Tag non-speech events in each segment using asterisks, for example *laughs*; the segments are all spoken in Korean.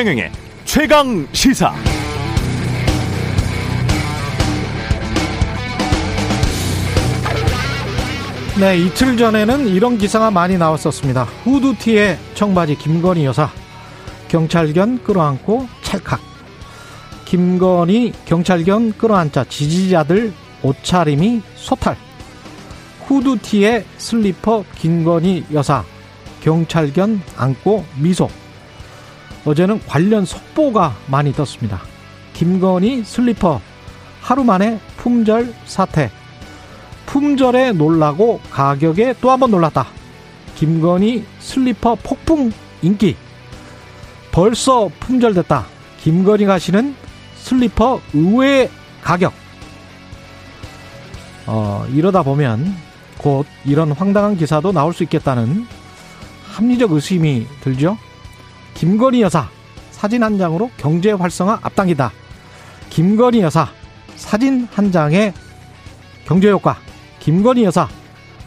최경영의 최강 시사. 네, 이틀 전에는 이런 기사가 많이 나왔었습니다. 후드티에 청바지 김건희 여사 경찰견 끌어안고 찰칵. 김건희 경찰견 끌어안자 지지자들 옷차림이 소탈. 후드티에 슬리퍼 김건희 여사 경찰견 안고 미소. 어제는 관련 속보가 많이 떴습니다. 김건희 슬리퍼 하루 만에 품절 사태. 품절에 놀라고 가격에 또 한 번 놀랐다. 김건희 슬리퍼 폭풍 인기. 벌써 품절됐다. 김건희가 신은 슬리퍼 의외의 가격. 어, 이러다 보면 곧 이런 황당한 기사도 나올 수 있겠다는 합리적 의심이 들죠. 김건희 여사 사진 한 장으로 경제 활성화 앞당기다. 김건희 여사 사진 한 장의 경제 효과. 김건희 여사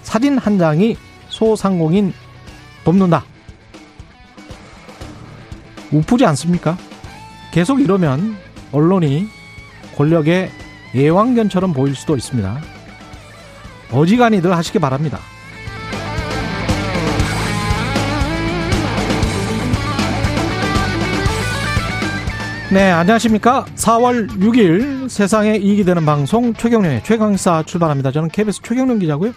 사진 한 장이 소상공인 돕는다. 우프지 않습니까? 계속 이러면 언론이 권력의 예왕견처럼 보일 수도 있습니다. 어지간히들 하시기 바랍니다. 네, 안녕하십니까. 4월 6일 세상에 이익이 되는 방송 최경련의 최강사 출발합니다. 저는 KBS 최경련 기자고요.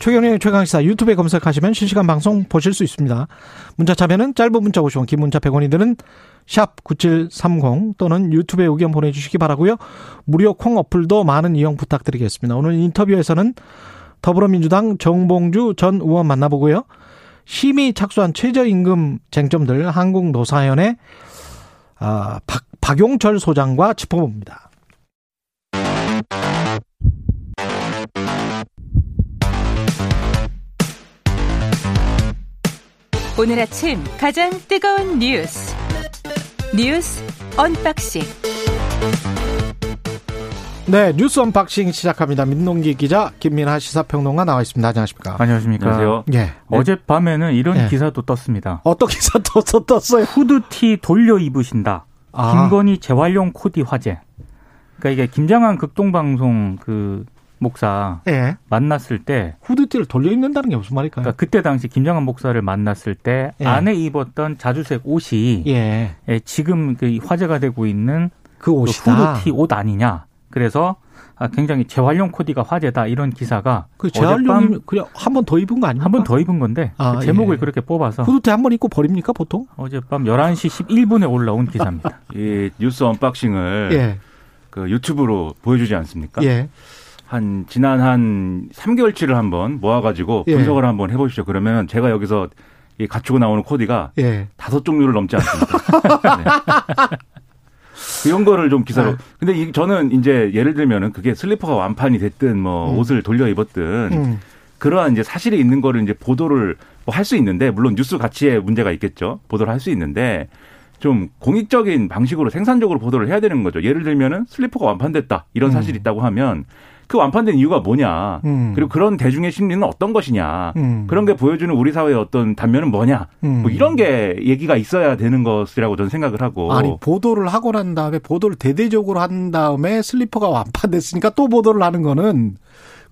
최경련의 최강사 유튜브에 검색하시면 실시간 방송 보실 수 있습니다. 문자 참여는 짧은 문자 50원, 긴 문자 100원이 드는 샵 9730 또는 유튜브에 의견 보내주시기 바라고요. 무료 콩 어플도 많은 이용 부탁드리겠습니다. 오늘 인터뷰에서는 더불어민주당 정봉주 전 의원 만나보고요. 심의 착수한 최저임금 쟁점들 한국노사연의 아, 박, 박용철 소장과 짚어봅니다. 오늘 아침 가장 뜨거운 뉴스 뉴스 unboxing 네 뉴스 unboxing 시작합니다. 민동기 기자 김민하 시사평론가 나와 있습니다. 안녕하십니까? 안녕하십니까? 안녕하세요. 예. 어젯밤에는 이런 예. 기사도 떴습니다. 어떤 기사 또 떴어요? 후드티 돌려 입으신다. 아. 김건희 재활용 코디 화제. 그러니까 이게 김장환 극동방송 그 목사 예. 만났을 때 후드티를 돌려 입는다는 게 무슨 말일까요? 그러니까 그때 당시 김장환 목사를 만났을 때 예. 안에 입었던 자주색 옷이 예. 예, 지금 그 화제가 되고 있는 그그 옷이다. 후드티 옷 아니냐. 그래서 아, 굉장히 재활용 코디가 화제다 이런 기사가 그 재활용이 그냥 한 번 더 입은 거 아닙니까? 한번 더 입은 건데 아, 그 제목을 예. 그렇게 뽑아서 후드티 한 번 입고 버립니까 보통? 어젯밤 11시 11분에 올라온 기사입니다. *laughs* 이 뉴스 unboxing을 예. 그 유튜브로 보여주지 않습니까? 예. 한 지난 한 3개월치를 한번 모아가지고 예. 분석을 한번 해보십시오. 그러면 제가 여기서 이 갖추고 나오는 코디가 예. 다섯 종류를 넘지 않습니다. *laughs* 네. 이런 거를 좀 기사로. 네. 근데 이, 저는 이제 예를 들면은 그게 슬리퍼가 완판이 됐든 뭐 음. 옷을 돌려 입었든 음. 그러한 이제 사실이 있는 거를 이제 보도를 뭐 할 수 있는데 물론 뉴스 가치에 문제가 있겠죠. 보도를 할 수 있는데 좀 공익적인 방식으로 생산적으로 보도를 해야 되는 거죠. 예를 들면은 슬리퍼가 완판됐다 이런 사실이 음. 있다고 하면 그 완판된 이유가 뭐냐 음. 그리고 그런 대중의 심리는 어떤 것이냐 음. 그런 게 보여주는 우리 사회의 어떤 단면은 뭐냐 음. 뭐 이런 게 얘기가 있어야 되는 것이라고 저는 생각을 하고 아니 보도를 하고 난 다음에 보도를 대대적으로 한 다음에 슬리퍼가 완판됐으니까 또 보도를 하는 거는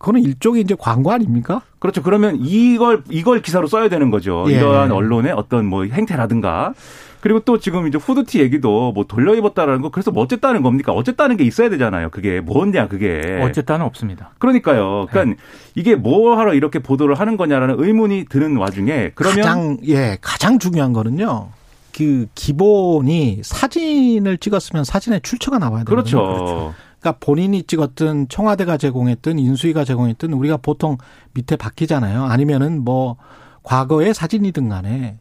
그거는 일종의 이제 광고 아닙니까? 그렇죠. 그러면 이걸 이걸 기사로 써야 되는 거죠. 예. 이러한 언론의 어떤 뭐 행태라든가 그리고 또 지금 이제 후드티 얘기도 뭐 돌려 입었다라는 거 그래서 뭐 어쨌다는 겁니까? 어쨌다는 게 있어야 되잖아요. 그게 뭔냐 그게. 어쨌다는 없습니다. 그러니까요. 그러니까 이게 뭐 하러 이렇게 보도를 하는 거냐라는 의문이 드는 와중에 그러면 가장 예 가장 중요한 거는요. 그 기본이 사진을 찍었으면 사진에 출처가 나와야 되는 그렇죠. 거죠. 그러니까 본인이 찍었든 청와대가 제공했든 인수위가 제공했든 우리가 보통 밑에 바뀌잖아요. 아니면은 뭐 과거의 사진이든 간에.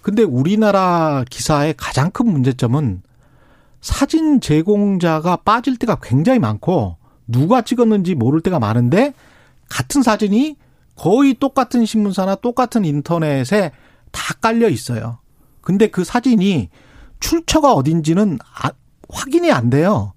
근데 우리나라 기사의 가장 큰 문제점은 사진 제공자가 빠질 때가 굉장히 많고 누가 찍었는지 모를 때가 많은데 같은 사진이 거의 똑같은 신문사나 똑같은 인터넷에 다 깔려 있어요. 근데 그 사진이 출처가 어딘지는 아- 확인이 안 돼요.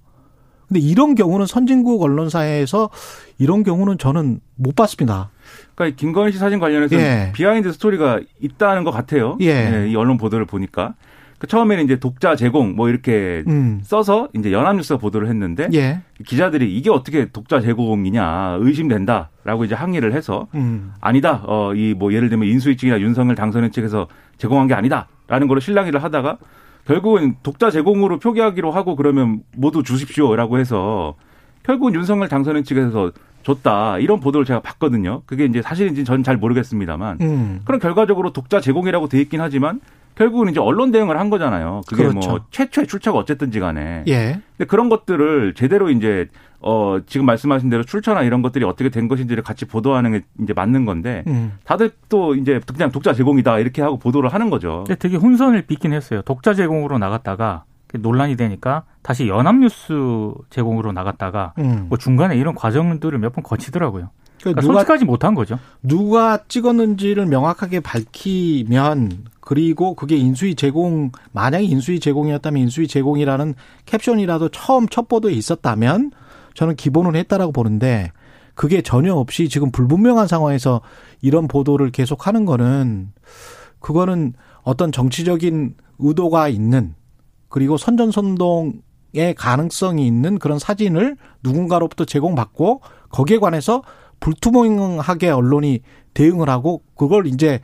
근데 이런 경우는 선진국 언론사에서 이런 경우는 저는 못 봤습니다. 그러니까 김건희 씨 사진 관련해서 예. behind story가 있다는 것 같아요. 예. 이 언론 보도를 보니까. 그 처음에는 이제 독자 제공 뭐 이렇게 음. 써서 이제 연합뉴스가 보도를 했는데 예. 기자들이 이게 어떻게 독자 제공이냐 의심된다라고 이제 항의를 해서 음. 아니다. 어, 이 뭐 예를 들면 인수위 측이나 윤석열 당선인 측에서 제공한 게 아니다라는 걸로 실랑이를 하다가 결국은 독자 제공으로 표기하기로 하고 그러면 모두 주십시오라고 해서 결국은 윤석열 당선인 측에서 줬다 이런 보도를 제가 봤거든요. 그게 이제 사실인지 저는 잘 모르겠습니다만 음. 그럼 결과적으로 독자 제공이라고 돼 있긴 하지만 결국은 이제 언론 대응을 한 거잖아요. 그게 그렇죠. 뭐 최초의 출처가 어쨌든지 간에. 예. 근데 그런 것들을 제대로 이제 어 지금 말씀하신 대로 출처나 이런 것들이 어떻게 된 것인지를 같이 보도하는 게 이제 맞는 건데 음. 다들 또 이제 그냥 독자 제공이다 이렇게 하고 보도를 하는 거죠. 근데 되게 혼선을 빚긴 했어요. 독자 제공으로 나갔다가 논란이 되니까 다시 연합뉴스 제공으로 나갔다가 음. 뭐 중간에 이런 과정들을 몇 번 거치더라고요. 그러니까 그러니까 누가 솔직하지 못한 거죠. 누가 찍었는지를 명확하게 밝히면 그리고 그게 인수위 제공 만약에 인수위 제공이었다면 인수위 제공이라는 캡션이라도 처음 첫 보도에 있었다면 저는 기본은 했다라고 보는데 그게 전혀 없이 지금 불분명한 상황에서 이런 보도를 계속하는 거는 그거는 어떤 정치적인 의도가 있는 그리고 선전선동의 가능성이 있는 그런 사진을 누군가로부터 제공받고 거기에 관해서 불투명하게 언론이 대응을 하고 그걸 이제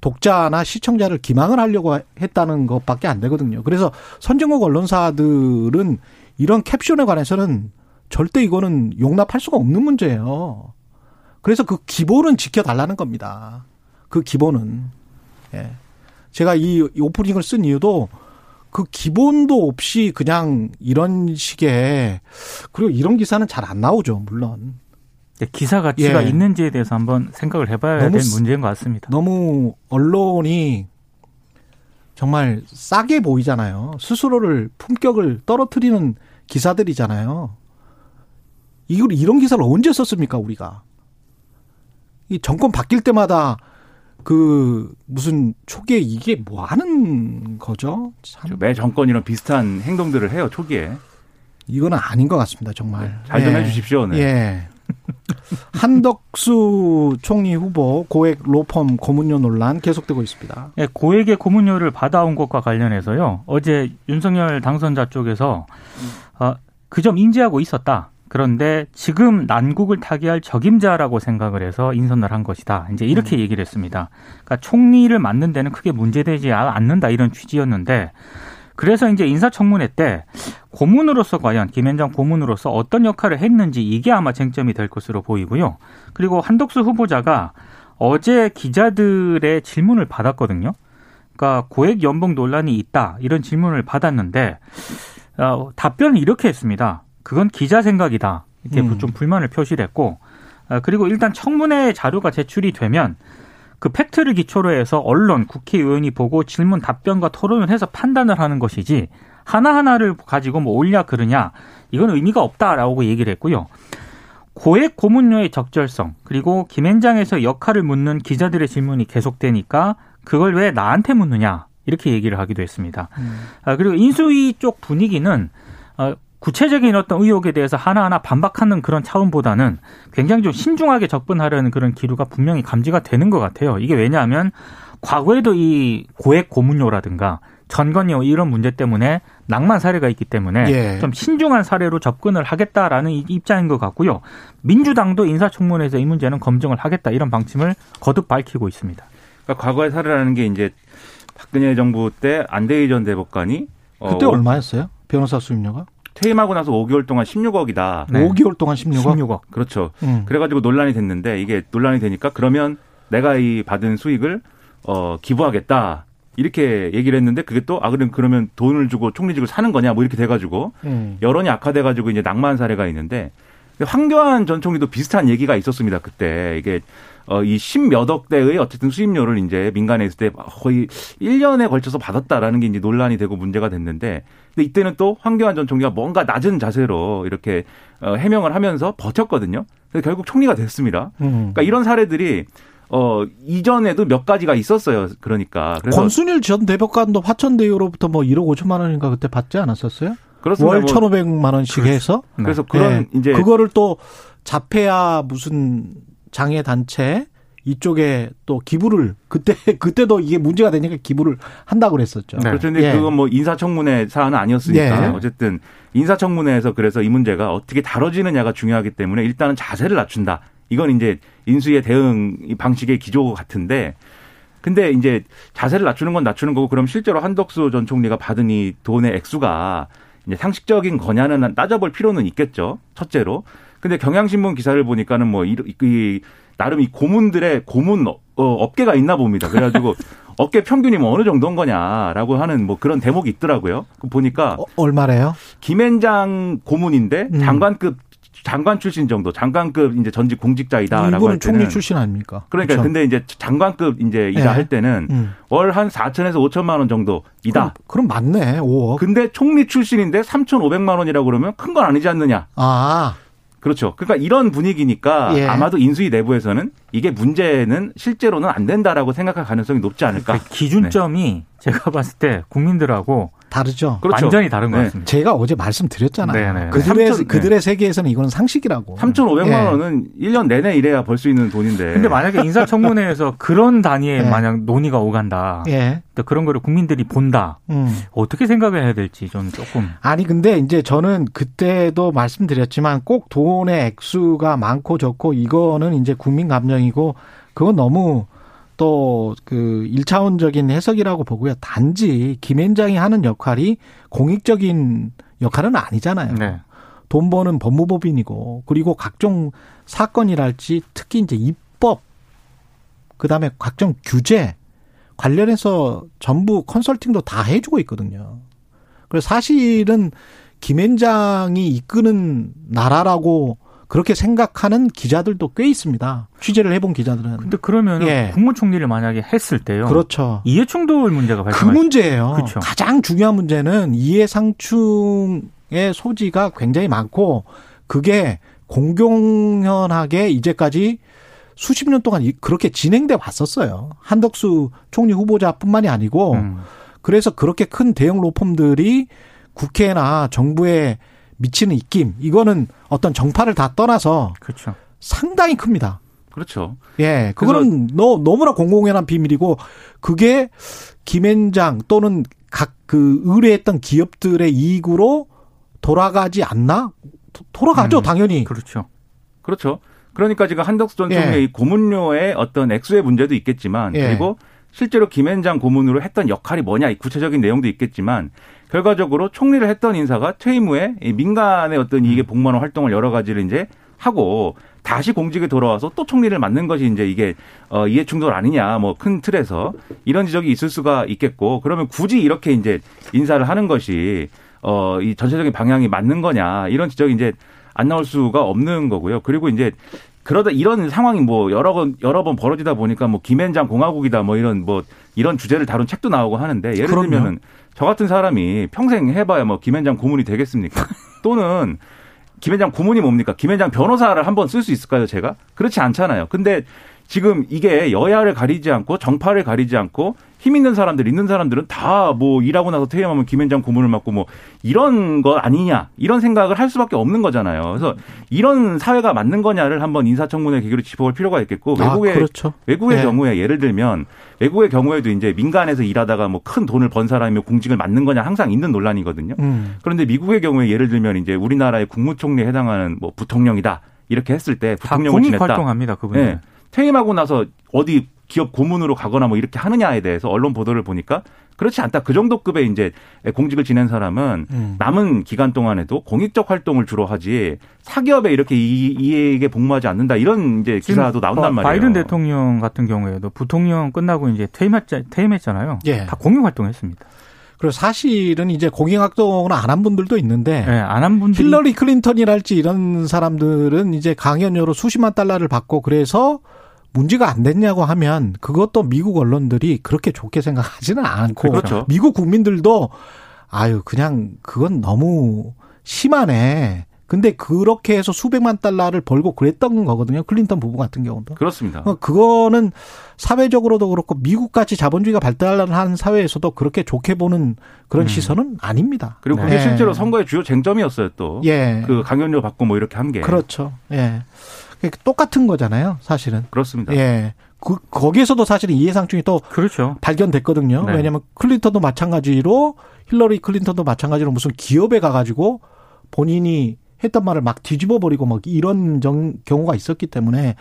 독자나 시청자를 기망을 하려고 했다는 것밖에 안 되거든요. 그래서 선진국 언론사들은 이런 캡션에 관해서는 절대 이거는 용납할 수가 없는 문제예요. 그래서 그 기본은 지켜달라는 겁니다. 그 기본은. 예. 제가 이 오프닝을 쓴 이유도 그 기본도 없이 그냥 이런 식의 그리고 이런 기사는 잘 안 나오죠, 물론. 기사 가치가 예. 있는지에 대해서 한번 생각을 해봐야 될 쓰- 문제인 것 같습니다. 너무 언론이 정말 싸게 보이잖아요. 스스로를 품격을 떨어뜨리는 기사들이잖아요. 이걸 이런 기사를 언제 썼습니까, 우리가? 이 정권 바뀔 때마다 그 무슨 초기에 이게 뭐 하는 거죠? 참 매 정권이랑 비슷한 행동들을 해요 초기에. 이거는 아닌 것 같습니다, 정말. 잘좀 예. 해주십시오. 네. 예. 한덕수 총리 후보 고액 로펌 고문료 논란 계속되고 있습니다. 예, 고액의 고문료를 받아온 것과 관련해서요. 어제 윤석열 당선자 쪽에서 어, 그 점 인지하고 있었다. 그런데 지금 난국을 타개할 적임자라고 생각을 해서 인선을 한 것이다. 이제 이렇게 얘기를 했습니다. 그러니까 총리를 맡는 데는 크게 문제되지 않는다 이런 취지였는데 그래서 이제 인사청문회 때 고문으로서 과연 김현장 고문으로서 어떤 역할을 했는지 이게 아마 쟁점이 될 것으로 보이고요. 그리고 한덕수 후보자가 어제 기자들의 질문을 받았거든요. 그러니까 고액 연봉 논란이 있다 이런 질문을 받았는데 어, 답변을 이렇게 했습니다. 그건 기자 생각이다 이렇게 음. 좀 불만을 표시를 했고 어, 그리고 일단 청문회 자료가 제출이 되면 그 팩트를 기초로 해서 언론, 국회의원이 보고 질문 답변과 토론을 해서 판단을 하는 것이지 하나하나를 가지고 뭐 옳냐 그르냐 이건 의미가 없다라고 얘기를 했고요. 고액 고문료의 적절성 그리고 김앤장에서 역할을 묻는 기자들의 질문이 계속되니까 그걸 왜 나한테 묻느냐 이렇게 얘기를 하기도 했습니다. 아, 그리고 인수위 쪽 분위기는 어, 구체적인 어떤 의혹에 대해서 하나하나 반박하는 그런 차원보다는 굉장히 좀 신중하게 접근하려는 그런 기류가 분명히 감지가 되는 것 같아요. 이게 왜냐하면 과거에도 이 고액 고문료라든가 전건료 이런 문제 때문에 낭만 사례가 있기 때문에 예. 좀 신중한 사례로 접근을 하겠다라는 이- 입장인 것 같고요. 민주당도 인사청문회에서 이 문제는 검증을 하겠다 이런 방침을 거듭 밝히고 있습니다. 그러니까 과거의 사례라는 게 이제 박근혜 정부 때 안대희 전 대법관이 어, 그때 얼마였어요? 변호사 수임료가? 퇴임하고 나서 5개월 동안 16억이다. 네. 5개월 동안 16억? 16억. 그렇죠. 음. 그래가지고 논란이 됐는데 이게 논란이 되니까 그러면 내가 이 받은 수익을 어 기부하겠다 이렇게 얘기를 했는데 그게 또 아 그럼 그러면 돈을 주고 총리직을 사는 거냐 뭐 이렇게 돼가지고 음. 여론이 악화돼가지고 이제 낭만 사례가 있는데 황교안 전 총리도 비슷한 얘기가 있었습니다 그때 이게 어이 십몇 억 대의 어쨌든 수입료를 이제 민간에 있을 때 거의 1년에 걸쳐서 받았다라는 게 이제 논란이 되고 문제가 됐는데 근데 이때는 또 황교안 전 총리가 뭔가 낮은 자세로 이렇게 어, 해명을 하면서 버텼거든요. 그래서 결국 총리가 됐습니다. 음. 그러니까 이런 사례들이 어 이전에도 몇 가지가 있었어요. 그러니까 그래서 권순일 전 대법관도 화천대유로부터 뭐 1억 5천만 원인가 그때 받지 않았었어요? 그렇습니다. 월 뭐 1,500만 원씩 해서 그래서 그런 예. 이제 그거를 또 자폐아 무슨 장애 단체 이쪽에 또 기부를 그때 *laughs* 그때도 이게 문제가 되니까 기부를 한다고 그랬었죠. 네. 그렇죠. 근데 예. 그건 뭐 인사청문회 사안은 아니었으니까 예. 어쨌든 인사청문회에서 그래서 이 문제가 어떻게 다뤄지느냐가 중요하기 때문에 일단은 자세를 낮춘다. 이건 이제 인수의 대응 방식의 기조 같은데 근데 이제 자세를 낮추는 건 낮추는 거고 그럼 실제로 한덕수 전 총리가 받은 이 돈의 액수가 이제 상식적인 거냐는 따져볼 필요는 있겠죠. 첫째로. 근데 경향신문 기사를 보니까는 뭐 이, 이 나름 이 고문들의 고문 어, 업계가 있나 봅니다. 그래가지고 *laughs* 업계 평균이 뭐 어느 정도인 거냐라고 하는 뭐 그런 대목이 있더라고요. 그 보니까 어, 얼마래요? 김앤장 고문인데 음. 장관급 장관 출신 정도 장관급 이제 전직 공직자이다라고 할 일본은 때는 총리 출신 아닙니까? 그러니까 그렇죠? 근데 이제 장관급 이제 이다 예. 할 때는 음. 월한 4천에서 5천만 원 정도이다. 그럼, 그럼 맞네. 5억. 근데 총리 출신인데 3,500만 원이라고 그러면 큰 건 아니지 않느냐. 아, 그렇죠. 그러니까 이런 분위기니까 예. 아마도 인수위 내부에서는 이게 문제는 실제로는 안 된다라고 생각할 가능성이 높지 않을까. 그 기준점이 제가 봤을 때 국민들하고 다르죠. 그렇죠. 완전히 다른 것 네. 같습니다. 제가 어제 말씀드렸잖아요. 네네. 그들의 삼천- 네. 그들의 세계에서는 이거는 상식이라고. 3,500만 예. 원은 1년 내내 일해야 벌 수 있는 돈인데. 근데 만약에 인사청문회에서 그런 단위의 예. 만약 논의가 오간다. 예. 또 그런 거를 국민들이 본다. 음. 어떻게 생각을 해야 될지 저는 조금 아니 근데 이제 저는 그때도 말씀드렸지만 꼭 돈의 액수가 많고 적고 이거는 이제 국민 감정이고 그건 너무 또 그 일차원적인 해석이라고 보고요. 단지 김앤장이 하는 역할이 공익적인 역할은 아니잖아요. 네. 돈 버는 법무법인이고 그리고 각종 사건이랄지 특히 이제 입법 그다음에 각종 규제 관련해서 전부 컨설팅도 다 해주고 있거든요. 그래서 사실은 김앤장이 이끄는 나라라고 그렇게 생각하는 기자들도 꽤 있습니다. 취재를 해본 기자들은. 근데 그러면 예. 국무총리를 만약에 했을 때요. 그렇죠. 이해충돌 문제가 그 발생할 문제예요. 그렇죠. 가장 중요한 문제는 이해상충의 소지가 굉장히 많고 그게 공공연하게 이제까지 수십 년 동안 이- 그렇게 진행돼 왔었어요. 한덕수 총리 후보자뿐만이 아니고 음. 그래서 그렇게 큰 대형 로펌들이 국회나 정부에 미치는 입김 이거는 어떤 정파를 다 떠나서 그렇죠. 상당히 큽니다. 그렇죠. 예, 그거는 너, 너무나 공공연한 비밀이고 그게 김앤장 또는 각 그 의뢰했던 기업들의 이익으로 돌아가지 않나? 도- 돌아가죠, 음, 당연히. 그렇죠. 그렇죠. 그러니까 지금 한덕수 전 예. 총리의 이 고문료의 어떤 액수의 문제도 있겠지만 예. 그리고 실제로 김앤장 고문으로 했던 역할이 뭐냐 이 구체적인 내용도 있겠지만 결과적으로 총리를 했던 인사가 퇴임 후에 이 민간의 어떤 이익에 복무하는 활동을 여러 가지를 이제 하고 다시 공직에 돌아와서 또 총리를 맡는 것이 이제 이게 어 이해 충돌 아니냐 뭐 큰 틀에서 이런 지적이 있을 수가 있겠고 그러면 굳이 이렇게 이제 인사를 하는 것이 어 이 전체적인 방향이 맞는 거냐 이런 지적이 이제 안 나올 수가 없는 거고요. 그리고 이제 그러다 이런 상황이 뭐 여러 번 여러 번 벌어지다 보니까 뭐 김앤장 공화국이다 뭐 이런 뭐 이런 주제를 다룬 책도 나오고 하는데 예를 그럼요. 들면은 저 같은 사람이 평생 해봐야 뭐 김앤장 고문이 되겠습니까? *laughs* 또는 김앤장 고문이 뭡니까? 김앤장 변호사를 한번 쓸 수 있을까요, 제가? 그렇지 않잖아요. 근데 지금 이게 여야를 가리지 않고 정파를 가리지 않고 힘 있는 사람들, 있는 사람들은 다 뭐 일하고 나서 퇴임하면 김앤장 고문을 맡고 뭐 이런 거 아니냐 이런 생각을 할 수밖에 없는 거잖아요. 그래서 이런 사회가 맞는 거냐를 한번 인사청문회 계기로 짚어볼 필요가 있겠고 외국의 아, 그렇죠. 외국의 네. 경우에 예를 들면 외국의 경우에도 이제 민간에서 일하다가 뭐 큰 돈을 번 사람이 공직을 맡는 거냐 항상 있는 논란이거든요. 음. 그런데 미국의 경우에 예를 들면 이제 우리나라의 국무총리에 해당하는 뭐 부통령이다 이렇게 했을 때다 부통령을 공익 지냈다. 활동합니다. 그분들. 네. 퇴임하고 나서 어디 기업 고문으로 가거나 뭐 이렇게 하느냐에 대해서 언론 보도를 보니까 그렇지 않다. 그 정도 급의 이제 공직을 지낸 사람은 음. 남은 기간 동안에도 공익적 활동을 주로 하지 사기업에 이렇게 이, 이익에 복무하지 않는다. 이런 이제 기사도 나온단 바- 말이에요. 바이든 대통령 같은 경우에도 부통령 끝나고 이제 퇴임했, 퇴임했 잖아요. 예. 다 공익 활동했습니다. 그리고 사실은 이제 공익활동을 안 한 분들도 있는데 예, 안한 분들이 힐러리 클린턴이랄지 이런 사람들은 이제 강연료로 수십만 달러를 받고 그래서 문제가 안 됐냐고 하면 그것도 미국 언론들이 그렇게 좋게 생각하지는 않고 그렇죠. 미국 국민들도 아유 그냥 그건 너무 심하네. 근데 그렇게 해서 수백만 달러를 벌고 그랬던 거거든요. 클린턴 부부 같은 경우도. 그렇습니다. 어, 그거는 사회적으로도 그렇고 미국같이 자본주의가 발달한 사회에서도 그렇게 좋게 보는 그런 음. 시선은 아닙니다. 그리고 그게 네. 실제로 선거의 주요 쟁점이었어요 또. 예. 그 강연료 받고 뭐 이렇게 한 게. 그렇죠. 예. 그러니까 똑같은 거잖아요, 사실은. 그렇습니다. 예. 그, 거기에서도 사실은 이해상충이 또 그렇죠. 발견됐거든요. 네. 왜냐하면 클린턴도 마찬가지로 힐러리 클린턴도 마찬가지로 무슨 기업에 가가지고 본인이 했던 말을 막 뒤집어 버리고 막 이런 정, 경우가 있었기 때문에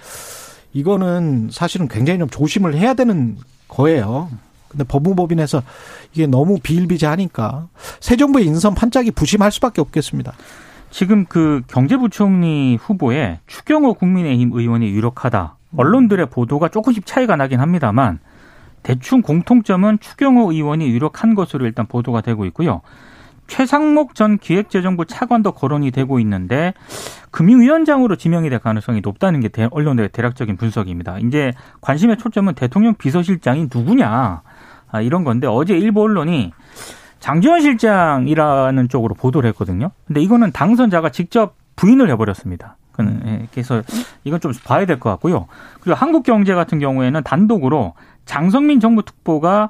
이거는 사실은 굉장히 좀 조심을 해야 되는 거예요. 근데 법무법인에서 이게 너무 비일비재하니까 새 정부의 인선 판짝이 부심할 수밖에 없겠습니다. 지금 그 경제부총리 후보에 추경호 국민의힘 의원이 유력하다. 언론들의 보도가 조금씩 차이가 나긴 합니다만 대충 공통점은 추경호 의원이 유력한 것으로 일단 보도가 되고 있고요. 최상목 전 기획재정부 차관도 거론이 되고 있는데 금융위원장으로 지명이 될 가능성이 높다는 게 대- 언론들의 대략적인 분석입니다. 이제 관심의 초점은 대통령 비서실장이 누구냐 아, 이런 건데 어제 일부 언론이 장지원 실장이라는 쪽으로 보도를 했거든요. 근데 이거는 당선자가 직접 부인을 해버렸습니다. 예, 그래서 이건 좀 봐야 될 것 같고요. 그리고 한국경제 같은 경우에는 단독으로 장성민 정부 특보가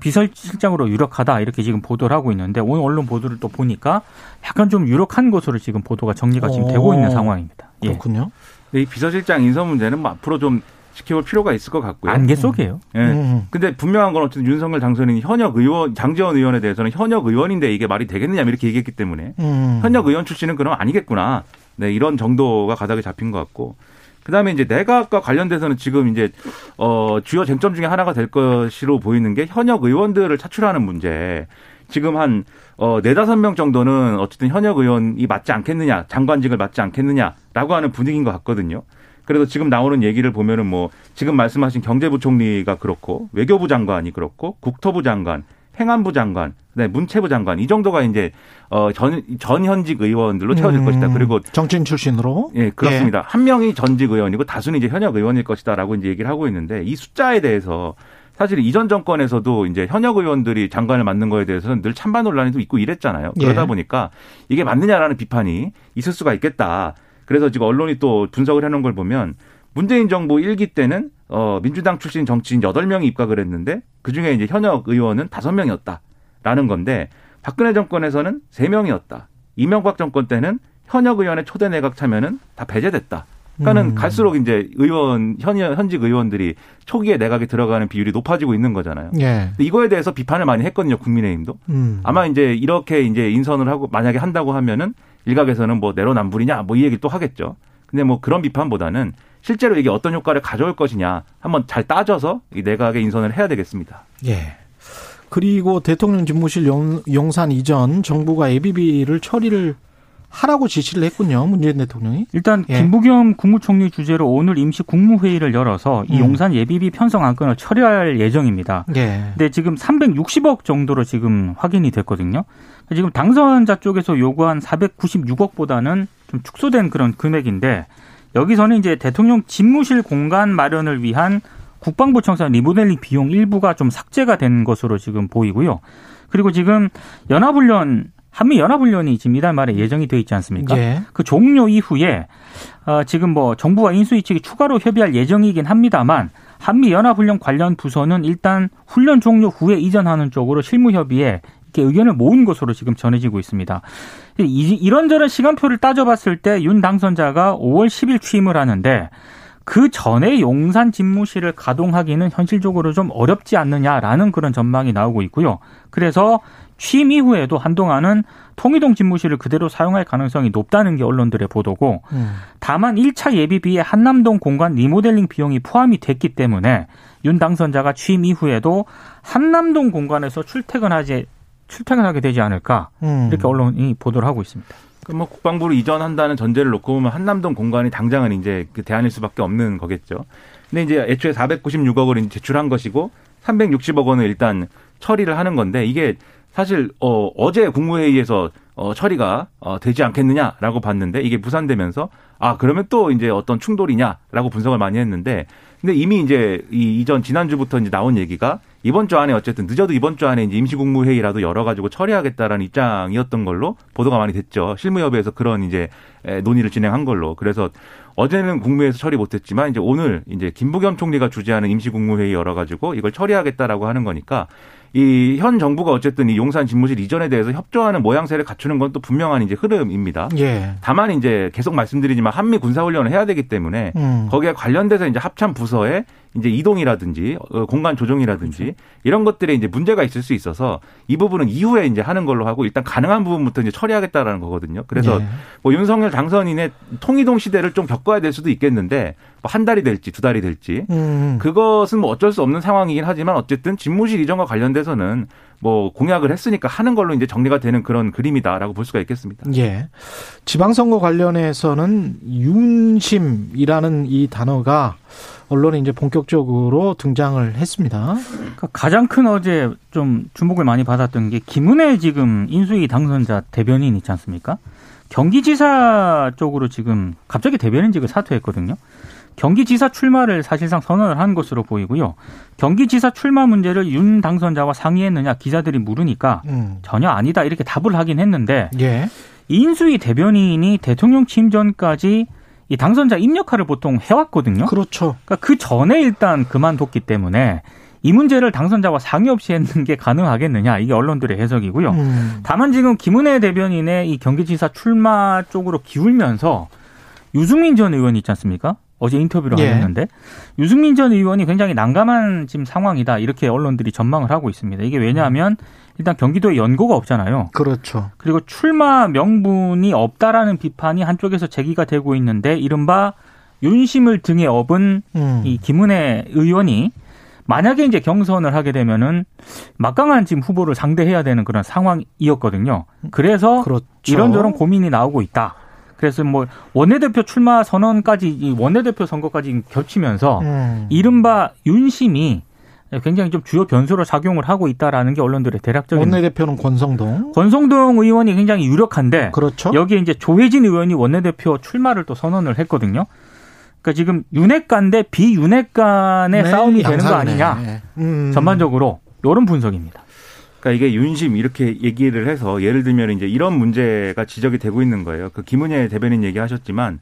비서실장으로 유력하다 이렇게 지금 보도를 하고 있는데 오늘 언론 보도를 또 보니까 약간 좀 유력한 것으로 지금 보도가 정리가 지금 되고 있는 오. 상황입니다. 예. 그렇군요. 이 비서실장 인선 문제는 뭐 앞으로 좀 지켜볼 필요가 있을 것 같고요. 안개 속이에요. 예. 음. 근데 분명한 건 어쨌든 윤석열 당선인이 현역 의원, 장재원 의원에 대해서는 현역 의원인데 이게 말이 되겠느냐 이렇게 얘기했기 때문에 음. 현역 의원 출신은 그럼 아니겠구나. 네, 이런 정도가 가닥에 잡힌 것 같고. 그 다음에 이제 내각과 관련돼서는 지금 이제, 어, 주요 쟁점 중에 하나가 될 것으로 보이는 게 현역 의원들을 차출하는 문제. 지금 한, 어, 네다섯 명 정도는 어쨌든 현역 의원이 맞지 않겠느냐, 장관직을 맞지 않겠느냐라고 하는 분위기인 것 같거든요. 그래서 지금 나오는 얘기를 보면은 뭐, 지금 말씀하신 경제부총리가 그렇고, 외교부 장관이 그렇고, 국토부 장관, 행안부 장관, 네, 문체부 장관 이 정도가 이제 어전 전현직 의원들로 채워질 음. 것이다. 그리고 정치인 출신으로 예 그렇습니다. 한 명이 전직 의원이고 다수는 이제 현역 의원일 것이다라고 이제 얘기를 하고 있는데 이 숫자에 대해서 사실 이전 정권에서도 이제 현역 의원들이 장관을 맡는 거에 대해서는 늘 찬반 논란이 좀 있고 이랬잖아요. 그러다 예. 보니까 이게 맞느냐라는 비판이 있을 수가 있겠다. 그래서 지금 언론이 또 분석을 해놓은 걸 보면 문재인 정부 일기 때는 어 민주당 출신 정치인 여덟 명이 입각을 했는데 그중에 이제 현역 의원은 다섯 명이었다라는 건데 박근혜 정권에서는 세명이었다 이명박 정권 때는 현역 의원의 초대 내각 참여는 다 배제됐다. 그러니까는 음. 갈수록 이제 의원 현 현직 의원들이 초기에 내각에 들어가는 비율이 높아지고 있는 거잖아요. 예. 근데 이거에 대해서 비판을 많이 했거든요, 국민의힘도. 음. 아마 이제 이렇게 이제 인선을 하고 만약에 한다고 하면은 일각에서는 뭐 내로남불이냐 뭐 이 얘기 또 하겠죠. 근데 뭐 그런 비판보다는 실제로 이게 어떤 효과를 가져올 것이냐 한번 잘 따져서 이 내각의 인선을 해야 되겠습니다. 예. 그리고 대통령 집무실 용, 용산 이전 정부가 ABB를 처리를 하라고 지시를 했군요. 문재인 대통령이. 일단 예. 김부겸 국무총리 주재로 오늘 임시 국무회의를 열어서 이 음. 용산 예비비 편성 안건을 처리할 예정입니다. 예. 근데 지금 360억 정도로 지금 확인이 됐거든요. 지금 당선자 쪽에서 요구한 496억보다는 좀 축소된 그런 금액인데 여기서는 이제 대통령 집무실 공간 마련을 위한 국방부 청사 리모델링 비용 일부가 좀 삭제가 된 것으로 지금 보이고요. 그리고 지금 연합훈련 한미 연합훈련이 지금 이달 말에 예정이 돼 있지 않습니까? 예. 그 종료 이후에 어, 지금 뭐 정부와 인수위 측이 추가로 협의할 예정이긴 합니다만 한미 연합훈련 관련 부서는 일단 훈련 종료 후에 이전하는 쪽으로 실무 협의에 이렇게 의견을 모은 것으로 지금 전해지고 있습니다. 이- 이런저런 시간표를 따져봤을 때 윤 당선자가 5월 10일 취임을 하는데 그 전에 용산 집무실을 가동하기는 현실적으로 좀 어렵지 않느냐라는 그런 전망이 나오고 있고요. 그래서 취임 이후에도 한동안은 통이동 집무실을 그대로 사용할 가능성이 높다는 게 언론들의 보도고 음. 다만 1차 예비비에 한남동 공간 리모델링 비용이 포함이 됐기 때문에 윤 당선자가 취임 이후에도 한남동 공간에서 출퇴근하지 출퇴근하게 되지 않을까 음. 이렇게 언론이 보도를 하고 있습니다. 그럼 뭐 국방부를 이전한다는 전제를 놓고 보면 한남동 공간이 당장은 이제 그 대안일 수밖에 없는 거겠죠. 근데 이제 애초에 496억을 이제 제출한 것이고 360억 원을 일단 처리를 하는 건데 이게 사실 어 어제 국무회의에서 어 처리가 어 되지 않겠느냐라고 봤는데 이게 무산되면서 아 그러면 또 이제 어떤 충돌이냐라고 분석을 많이 했는데 근데 이미 이제 이 이전 지난주부터 이제 나온 얘기가 이번 주 안에 어쨌든 늦어도 이번 주 안에 이제 임시국무회의라도 열어가지고 처리하겠다라는 입장이었던 걸로 보도가 많이 됐죠. 실무협의에서 그런 이제 논의를 진행한 걸로. 그래서 어제는 국무회에서 처리 못했지만 이제 오늘 이제 김부겸 총리가 주재하는 임시국무회의 열어가지고 이걸 처리하겠다라고 하는 거니까 이 현 정부가 어쨌든 이 용산 집무실 이전에 대해서 협조하는 모양새를 갖추는 건 또 분명한 이제 흐름입니다. 예. 다만 이제 계속 말씀드리지만 한미 군사훈련을 해야 되기 때문에 음. 거기에 관련돼서 이제 합참 부서에 이제 이동이라든지 어, 공간 조정이라든지 그렇죠. 이런 것들에 이제 문제가 있을 수 있어서 이 부분은 이후에 이제 하는 걸로 하고 일단 가능한 부분부터 이제 처리하겠다라는 거거든요. 그래서 예. 뭐 윤석열 당선인의 통이동 시대를 좀 겪어야 될 수도 있겠는데 뭐 한 달이 될지 두 달이 될지 음. 그것은 뭐 어쩔 수 없는 상황이긴 하지만 어쨌든 집무실 이전과 관련돼서는 뭐 공약을 했으니까 하는 걸로 이제 정리가 되는 그런 그림이다라고 볼 수가 있겠습니다. 예. 지방선거 관련해서는 윤심이라는 이 단어가 언론에 이제 본격적으로 등장을 했습니다. 그러니까 가장 큰 어제 좀 주목을 많이 받았던 게 김은혜 지금 인수위 당선자 대변인 있지 않습니까? 경기지사 쪽으로 지금 갑자기 대변인직을 사퇴했거든요. 경기지사 출마를 사실상 선언을 한 것으로 보이고요. 경기지사 출마 문제를 윤 당선자와 상의했느냐 기자들이 물으니까 음. 전혀 아니다 이렇게 답을 하긴 했는데 예. 인수위 대변인이 대통령 취임 전까지 이 당선자 입력화를 보통 해왔거든요. 그렇죠. 그러니까 그 전에 일단 그만뒀기 때문에 이 문제를 당선자와 상의 없이 했는 게 가능하겠느냐 이게 언론들의 해석이고요. 음. 다만 지금 김은혜 대변인의 이 경기지사 출마 쪽으로 기울면서 유승민 전 의원이 있지 않습니까? 어제 인터뷰를 예. 하셨는데 유승민 전 의원이 굉장히 난감한 지금 상황이다 이렇게 언론들이 전망을 하고 있습니다. 이게 왜냐하면 일단 경기도에 연고가 없잖아요. 그렇죠. 그리고 출마 명분이 없다라는 비판이 한쪽에서 제기가 되고 있는데 이른바 윤심을 등에 업은 음. 이 김은혜 의원이 만약에 이제 경선을 하게 되면은 막강한 지금 후보를 상대해야 되는 그런 상황이었거든요. 그래서 그렇죠. 이런저런 고민이 나오고 있다. 그래서 뭐 원내대표 출마 선언까지 이 원내대표 선거까지 겹치면서 음. 이른바 윤심이 굉장히 좀 주요 변수로 작용을 하고 있다라는 게 언론들의 대략적인 원내대표는 권성동. 권성동 의원이 굉장히 유력한데 그렇죠. 여기에 이제 조혜진 의원이 원내대표 출마를 또 선언을 했거든요. 그러니까 지금 윤핵관 대 비윤핵관의 네, 싸움이 되는 거 양상이네. 아니냐. 음. 전반적으로 이런 분석입니다. 그러니까 이게 윤심 이렇게 얘기를 해서 예를 들면 이제 이런 문제가 지적이 되고 있는 거예요. 그 김은혜 대변인 얘기하셨지만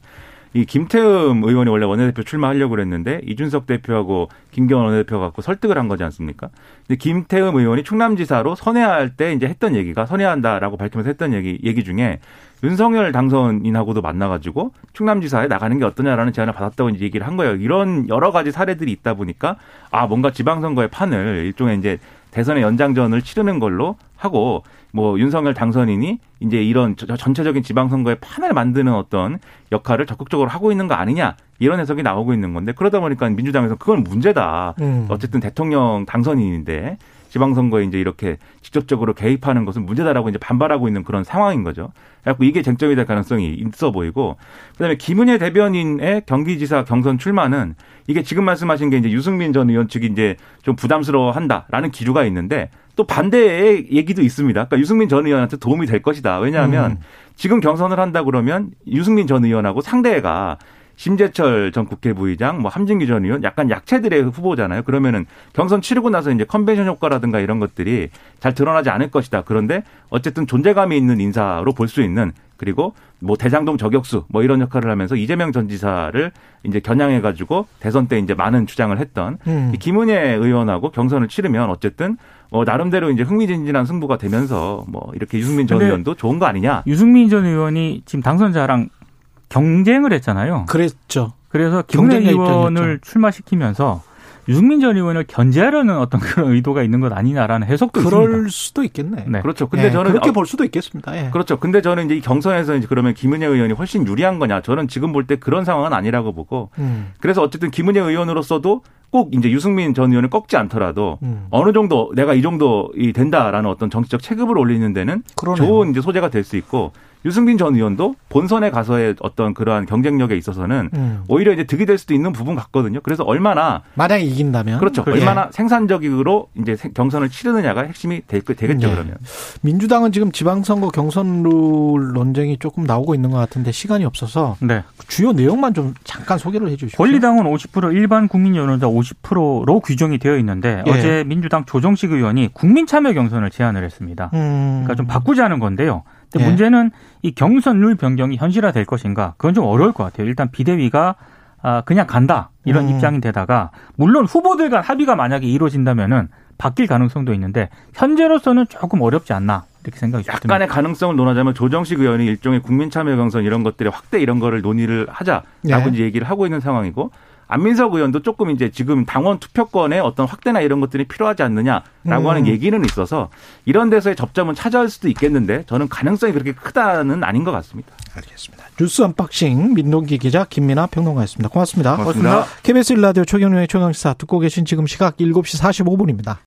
이 김태흠 의원이 원래 원내대표 출마하려고 그랬는데 이준석 대표하고 김경원 원내대표가 갖고 설득을 한 거지 않습니까? 근데 김태흠 의원이 충남지사로 선회할 때 이제 했던 얘기가 선회한다라고 밝히면서 했던 얘기 얘기 중에 윤석열 당선인하고도 만나가지고 충남지사에 나가는 게 어떠냐라는 제안을 받았다고 이제 얘기를 한 거예요. 이런 여러 가지 사례들이 있다 보니까 아 뭔가 지방선거의 판을 일종의 이제 대선의 연장전을 치르는 걸로 하고 뭐 윤석열 당선인이 이제 이런 저- 전체적인 지방선거의 판을 만드는 어떤 역할을 적극적으로 하고 있는 거 아니냐 이런 해석이 나오고 있는 건데 그러다 보니까 민주당에서 그건 문제다. 음. 어쨌든 대통령 당선인인데 지방선거에 이제 이렇게 직접적으로 개입하는 것은 문제다라고 이제 반발하고 있는 그런 상황인 거죠. 그래갖고 이게 쟁점이 될 가능성이 있어 보이고 그다음에 김은혜 대변인의 경기지사 경선 출마는 이게 지금 말씀하신 게 이제 유승민 전 의원 측이 이제 좀 부담스러워한다라는 기류가 있는데 또 반대의 얘기도 있습니다. 그러니까 유승민 전 의원한테 도움이 될 것이다. 왜냐하면 음. 지금 경선을 한다 그러면 유승민 전 의원하고 상대가 심재철 전 국회 부의장, 뭐 함진기 전 의원 약간 약체들의 후보잖아요. 그러면은 경선 치르고 나서 이제 컨벤션 효과라든가 이런 것들이 잘 드러나지 않을 것이다. 그런데 어쨌든 존재감이 있는 인사로 볼 수 있는 그리고 뭐 대장동 저격수 뭐 이런 역할을 하면서 이재명 전 지사를 이제 겨냥해 가지고 대선 때 이제 많은 주장을 했던 음. 이 김은혜 의원하고 경선을 치르면 어쨌든 뭐 나름대로 이제 흥미진진한 승부가 되면서 뭐 이렇게 유승민 전 의원도 좋은 거 아니냐. 유승민 전 의원이 지금 당선자랑 경쟁을 했잖아요. 그랬죠. 그래서 김은혜 의원을 입장이었죠. 출마시키면서 유승민 전 의원을 견제하려는 어떤 그런 의도가 있는 것 아니냐라는 해석도 그럴 있습니다. 수도 있겠네. 네. 그렇죠. 근데 예, 저는 그렇게 어, 볼 수도 있겠습니다. 예. 그렇죠. 근데 저는 이제 이 경선에서 이제 그러면 김은혜 의원이 훨씬 유리한 거냐? 저는 지금 볼 때 그런 상황은 아니라고 보고 음. 그래서 어쨌든 김은혜 의원으로서도 꼭 이제 유승민 전 의원을 꺾지 않더라도 음. 어느 정도 내가 이 정도 이 된다라는 어떤 정치적 체급을 올리는 데는 그러네요. 좋은 이제 소재가 될 수 있고 유승민 전 의원도 본선에 가서의 어떤 그러한 경쟁력에 있어서는 음. 오히려 이제 득이 될 수도 있는 부분 같거든요. 그래서 얼마나 만약에 이긴다면 그렇죠. 예. 얼마나 생산적으로 이제 생- 경선을 치르느냐가 핵심이 될, 거- 되겠죠. 예. 그러면 민주당은 지금 지방선거 경선 룰 논쟁이 조금 나오고 있는 것 같은데 시간이 없어서 네. 주요 내용만 좀 잠깐 소개를 해주십시오. 권리당은 50% 일반 국민 여론자 50%로 규정이 되어 있는데 예. 어제 민주당 조정식 의원이 국민 참여 경선을 제안을 했습니다. 음. 그러니까 좀 바꾸자는 건데요. 근데 예. 문제는 이 경선 룰 변경이 현실화 될 것인가? 그건 좀 어려울 것 같아요. 일단 비대위가 아, 그냥 간다 이런 음. 입장인데다가 물론 후보들 간 합의가 만약에 이루어진다면은 바뀔 가능성도 있는데 현재로서는 조금 어렵지 않나 이렇게 생각이 듭니다. 약간의 가능성을 논하자면 조정식 의원이 일종의 국민 참여 경선 이런 것들의 확대 이런 거를 논의를 하자라고 네. 이제 얘기를 하고 있는 상황이고 안민석 의원도 조금 이제 지금 당원 투표권의 어떤 확대나 이런 것들이 필요하지 않느냐라고 음. 하는 얘기는 있어서 이런 데서의 접점은 찾아올 수도 있겠는데 저는 가능성이 그렇게 크다는 아닌 것 같습니다. 알겠습니다. 뉴스 언박싱 민동기 기자 김민아 평론가였습니다. 고맙습니다. 고맙습니다. KBS 일라디오 최경영의 최강시사 듣고 계신 지금 시각 7시 45분입니다.